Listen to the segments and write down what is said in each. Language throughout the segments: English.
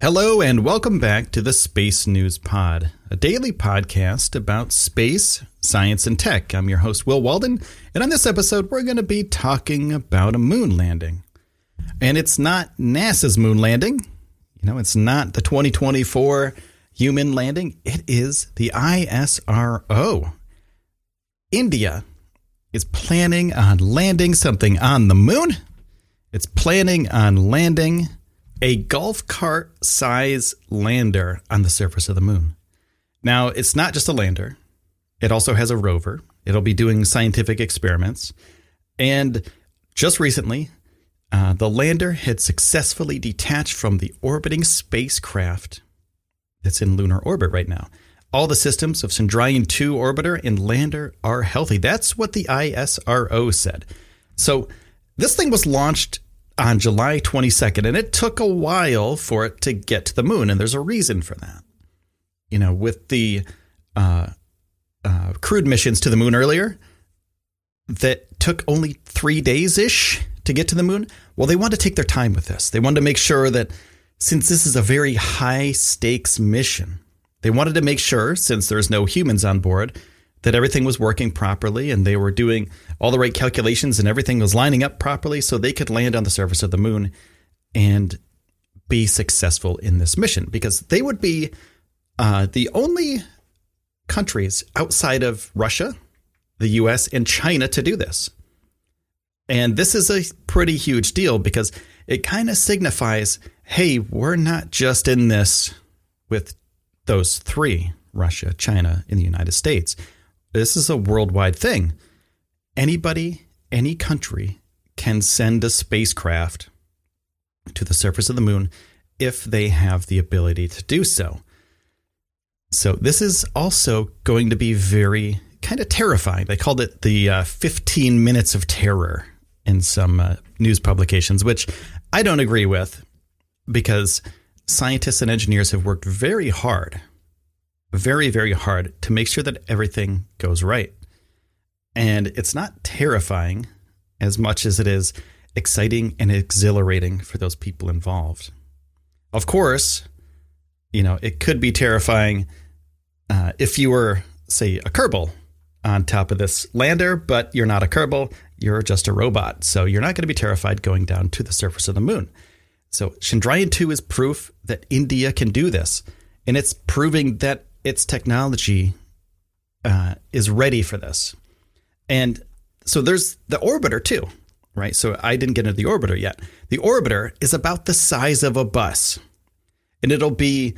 Hello, and welcome back to the Space News Pod, a daily podcast about space, science, and tech. I'm your host, Will Walden, and on this episode, we're going to be talking about a moon landing. And it's not NASA's moon landing, you know, it's not the 2024 human landing, it is the ISRO. India is planning on landing something on the moon. It's planning on landing a golf cart size lander on the surface of the moon. Now, it's not just a lander, it also has a rover. It'll be doing scientific experiments. And just recently, uh, the lander had successfully detached from the orbiting spacecraft that's in lunar orbit right now. All the systems of Chandrayaan 2 orbiter and lander are healthy. That's what the ISRO said. So, this thing was launched on July 22nd, and it took a while for it to get to the moon, and there's a reason for that. You know, with the uh, uh, crewed missions to the moon earlier, that took only three days ish to get to the moon. Well, they wanted to take their time with this. They wanted to make sure that since this is a very high stakes mission, they wanted to make sure, since there's no humans on board, that everything was working properly and they were doing all the right calculations and everything was lining up properly so they could land on the surface of the moon and be successful in this mission because they would be uh, the only countries outside of Russia, the US, and China to do this. And this is a pretty huge deal because it kind of signifies hey, we're not just in this with those three Russia, China, and the United States this is a worldwide thing. Anybody, any country can send a spacecraft to the surface of the moon if they have the ability to do so. So, this is also going to be very kind of terrifying. They called it the uh, 15 minutes of terror in some uh, news publications, which I don't agree with because scientists and engineers have worked very hard very, very hard to make sure that everything goes right. And it's not terrifying as much as it is exciting and exhilarating for those people involved. Of course, you know, it could be terrifying uh, if you were, say, a Kerbal on top of this lander, but you're not a Kerbal, you're just a robot. So you're not going to be terrified going down to the surface of the moon. So Chandrayaan 2 is proof that India can do this. And it's proving that its technology uh, is ready for this. And so there's the orbiter too, right? So I didn't get into the orbiter yet. The orbiter is about the size of a bus, and it'll be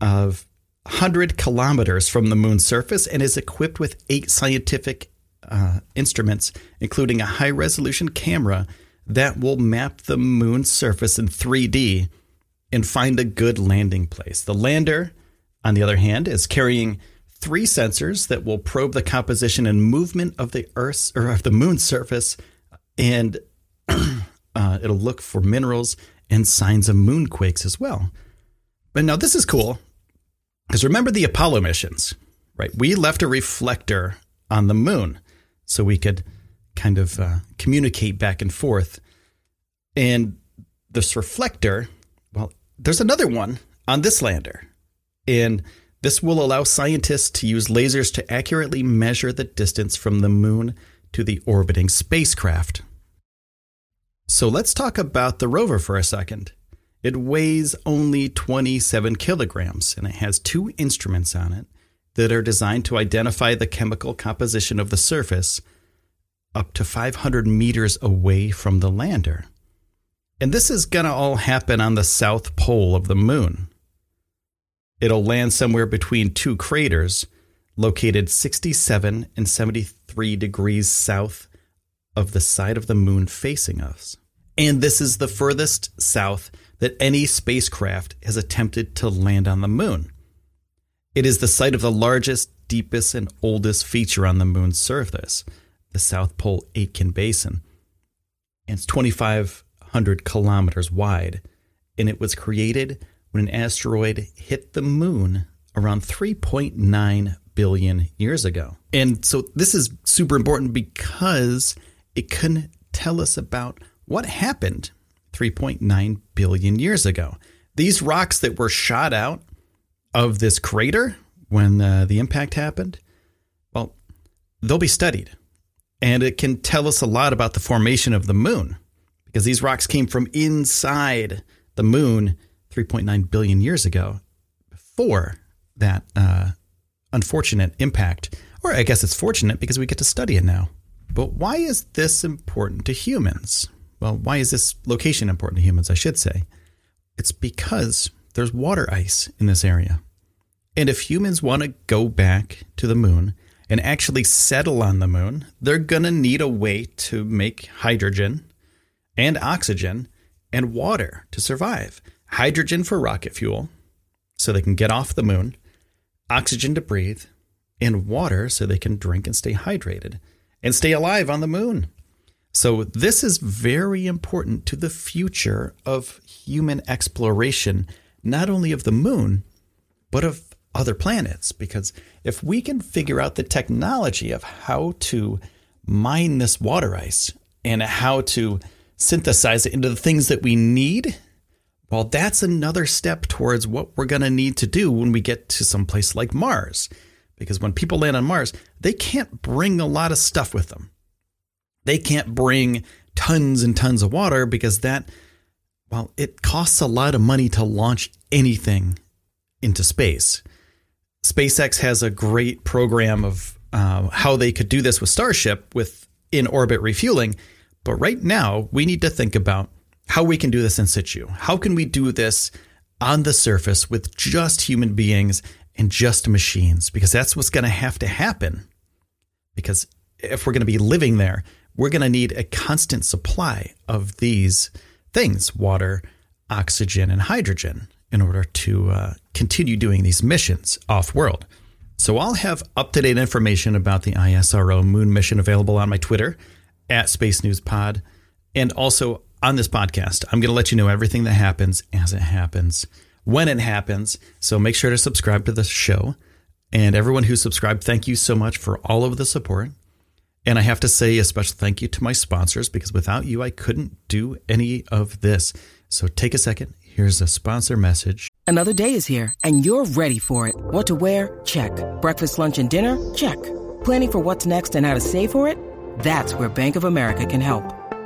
of 100 kilometers from the moon's surface and is equipped with eight scientific uh, instruments, including a high resolution camera that will map the moon's surface in 3D and find a good landing place. The lander on the other hand, is carrying three sensors that will probe the composition and movement of the Earth's or of the moon's surface, and uh, it'll look for minerals and signs of moonquakes as well. But now this is cool because remember the Apollo missions, right? We left a reflector on the moon so we could kind of uh, communicate back and forth. And this reflector, well, there's another one on this lander. And this will allow scientists to use lasers to accurately measure the distance from the moon to the orbiting spacecraft. So let's talk about the rover for a second. It weighs only 27 kilograms and it has two instruments on it that are designed to identify the chemical composition of the surface up to 500 meters away from the lander. And this is going to all happen on the south pole of the moon it'll land somewhere between two craters located 67 and 73 degrees south of the side of the moon facing us. And this is the furthest south that any spacecraft has attempted to land on the moon. It is the site of the largest, deepest, and oldest feature on the moon's surface, the South Pole Aitken Basin. And it's 2,500 kilometers wide, and it was created when an asteroid hit the moon around 3.9 billion years ago. And so this is super important because it can tell us about what happened 3.9 billion years ago. These rocks that were shot out of this crater when uh, the impact happened, well, they'll be studied. And it can tell us a lot about the formation of the moon because these rocks came from inside the moon 3.9 billion years ago before that uh, unfortunate impact. Or I guess it's fortunate because we get to study it now. But why is this important to humans? Well, why is this location important to humans, I should say? It's because there's water ice in this area. And if humans want to go back to the moon and actually settle on the moon, they're going to need a way to make hydrogen and oxygen and water to survive. Hydrogen for rocket fuel, so they can get off the moon, oxygen to breathe, and water so they can drink and stay hydrated and stay alive on the moon. So, this is very important to the future of human exploration, not only of the moon, but of other planets. Because if we can figure out the technology of how to mine this water ice and how to synthesize it into the things that we need, well, that's another step towards what we're going to need to do when we get to some place like Mars. Because when people land on Mars, they can't bring a lot of stuff with them they can't bring tons and tons of water because that, well, it costs a lot of money to launch anything into space. SpaceX has a great program of uh, how they could do this with Starship with in orbit refueling. But right now, we need to think about how we can do this in situ. How can we do this on the surface with just human beings and just machines? Because that's what's going to have to happen. Because if we're going to be living there, we're going to need a constant supply of these things water, oxygen, and hydrogen in order to uh, continue doing these missions off world. So I'll have up to date information about the ISRO moon mission available on my Twitter at Space News Pod and also on this podcast. I'm going to let you know everything that happens as it happens, when it happens. So make sure to subscribe to the show. And everyone who subscribed, thank you so much for all of the support. And I have to say a special thank you to my sponsors because without you, I couldn't do any of this. So take a second. Here's a sponsor message. Another day is here and you're ready for it. What to wear? Check. Breakfast, lunch, and dinner? Check. Planning for what's next and how to save for it? That's where Bank of America can help.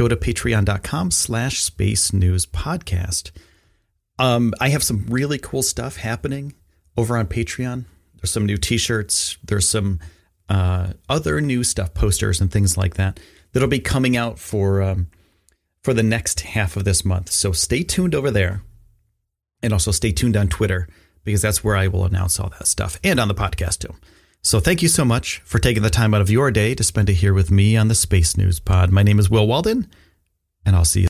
go to patreon.com slash space news podcast. Um, I have some really cool stuff happening over on Patreon. There's some new t-shirts. There's some uh, other new stuff, posters and things like that that'll be coming out for um, for the next half of this month. So stay tuned over there, and also stay tuned on Twitter because that's where I will announce all that stuff and on the podcast too. So thank you so much for taking the time out of your day to spend it here with me on the Space News Pod. My name is Will Walden, and I'll see you.